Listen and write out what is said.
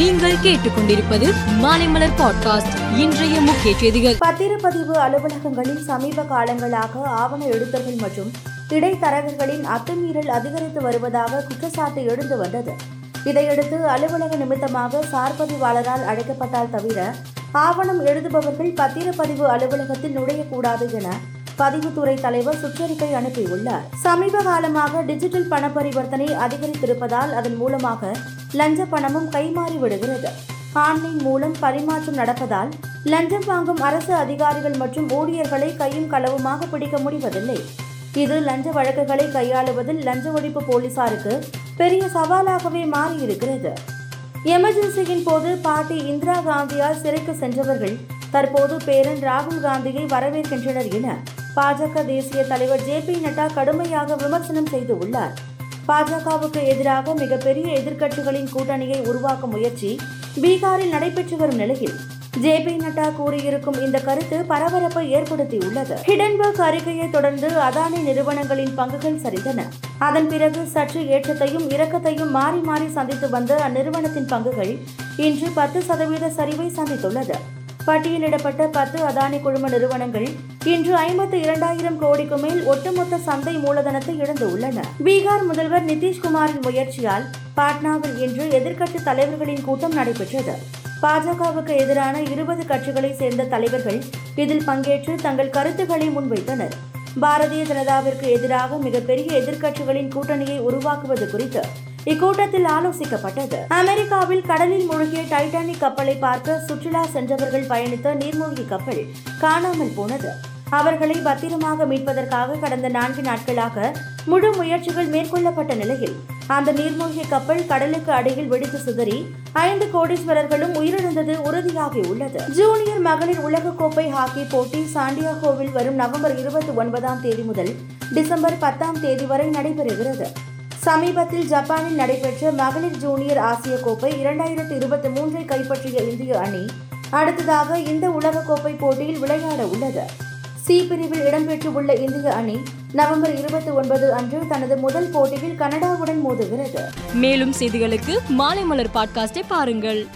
நீங்கள் கேட்டுக்கொண்டிருப்பது மாலைமலர் பாட்காஸ்ட். இன்றைய முக்கிய செய்திகள். பத்திரப்பதிவு அலுவலகங்களில் சமீப காலங்களாக ஆவண எழுத்தர்கள் மற்றும் இடைத்தரகர்களின் அத்துமீறல் அதிகரித்து வருவதாக குற்றச்சாட்டு எழுந்து வந்தது. இதையடுத்து அலுவலக நிமித்தமாக சார்பதிவாளரால் அழைக்கப்பட்டால் தவிர ஆவணம் எழுதுபவர்கள் பத்திரப்பதிவு அலுவலகத்தில் நுழையக்கூடாது என பதிவுத்துறை தலைவர் சுற்றறிக்கை அனுப்பியுள்ளார். சமீப காலமாக டிஜிட்டல் பண பரிவர்த்தனை அதிகரித்திருப்பதால் அதன் மூலமாக லஞ்ச பணமும் கைமாறி விடுகிறது. ஆன்லைன் மூலம் பரிமாற்றம் நடப்பதால் லஞ்சம் வாங்கும் அரசு அதிகாரிகள் மற்றும் ஊழியர்களை கையும் களவுமாக பிடிக்க முடிவதில்லை. இது லஞ்ச வழக்குகளை கையாளுவதில் லஞ்ச ஒழிப்பு போலீசாருக்கு பெரிய சவாலாகவே மாறியிருக்கிறது. எமர்ஜென்சியின் போது பாட்டி இந்திரா காந்தியால் சிறைக்கு சென்றவர்கள் தற்போது பேரன் ராகுல் காந்தியை வரவேற்கின்றனர் என பாஜக தேசிய தலைவர் ஜே பி நட்டா கடுமையாக விமர்சனம் செய்துள்ளார் பாஜகவுக்கு எதிராக மிகப்பெரிய எதிர்க்கட்சிகளின் கூட்டணியை உருவாக்கும் முயற்சி பீகாரில் நடைபெற்று வரும் நிலையில் ஜே பி நட்டா கூறியிருக்கும் இந்த கருத்து பரபரப்பை ஏற்படுத்தியுள்ளது. ஹிடன்பர்க் அறிக்கையை தொடர்ந்து அதானி நிறுவனங்களின் பங்குகள் சரிந்தன. அதன் பிறகு சற்று ஏற்றத்தையும் இறக்கத்தையும் மாறி மாறி சந்தித்து வந்த அந்நிறுவனத்தின் பங்குகள் இன்று பத்து சதவீத சரிவை சந்தித்துள்ளது. பட்டியலிடப்பட்ட பத்து அதானி குழும நிறுவனங்கள் இன்று ஐம்பத்தி இரண்டாயிரம் கோடிக்கு மேல் ஒட்டுமொத்த சந்தை மூலதனத்தை இழந்துள்ளன. பீகார் முதல்வர் நிதிஷ்குமாரின் முயற்சியால் பாட்னாவில் இன்று எதிர்க்கட்சி தலைவர்களின் கூட்டம் நடைபெற்றது. பாஜகவுக்கு எதிரான இருபது கட்சிகளைச் சேர்ந்த தலைவர்கள் இதில் பங்கேற்று தங்கள் கருத்துக்களை முன்வைத்தனர். பாரதிய ஜனதாவிற்கு எதிராக மிகப்பெரிய எதிர்க்கட்சிகளின் கூட்டணியை உருவாக்குவது குறித்து இக்கூட்டத்தில் ஆலோசிக்கப்பட்டது. அமெரிக்காவில் கடலில் மூழ்கிய டைட்டானிக் கப்பலை பார்க்க சுற்றுலா சென்றவர்கள் பயணித்த நீர்மூழ்கி கப்பல் காணாமல் போனது. அவர்களை பத்திரமாக மீட்பதற்காக கடந்த நான்கு நாட்களாக முழு முயற்சிகள் மேற்கொள்ளப்பட்ட நிலையில் அந்த நீர்மூழ்கி கப்பல் கடலுக்கு அடியில் வெடித்து சிதறி ஐந்து கோடீஸ்வரர்களும் உயிரிழந்தது உறுதியாகியுள்ளது ஜூனியர் மகளிர் உலகக்கோப்பை ஹாக்கி போட்டி சாண்டியாகோவில் வரும் நவம்பர் இருபத்தி ஒன்பதாம் தேதி முதல் டிசம்பர் பத்தாம் தேதி வரை நடைபெறுகிறது. சமீபத்தில் ஜப்பானில் நடைபெற்ற மகளிர் ஜூனியர் ஆசிய கோப்பை இரண்டாயிரத்தி இருபத்தி மூன்றை கைப்பற்றிய இந்திய அணி அடுத்ததாக இந்த உலகக்கோப்பை போட்டியில் விளையாட உள்ளது. சி பிரிவில் இடம்பெற்றுள்ள இந்திய அணி நவம்பர் இருபத்தி ஒன்பது அன்று தனது முதல் போட்டியில் கனடாவுடன் மோதுகிறது. மேலும் செய்திகளுக்கு மாலைமலர் பாட்காஸ்டை பாருங்கள்.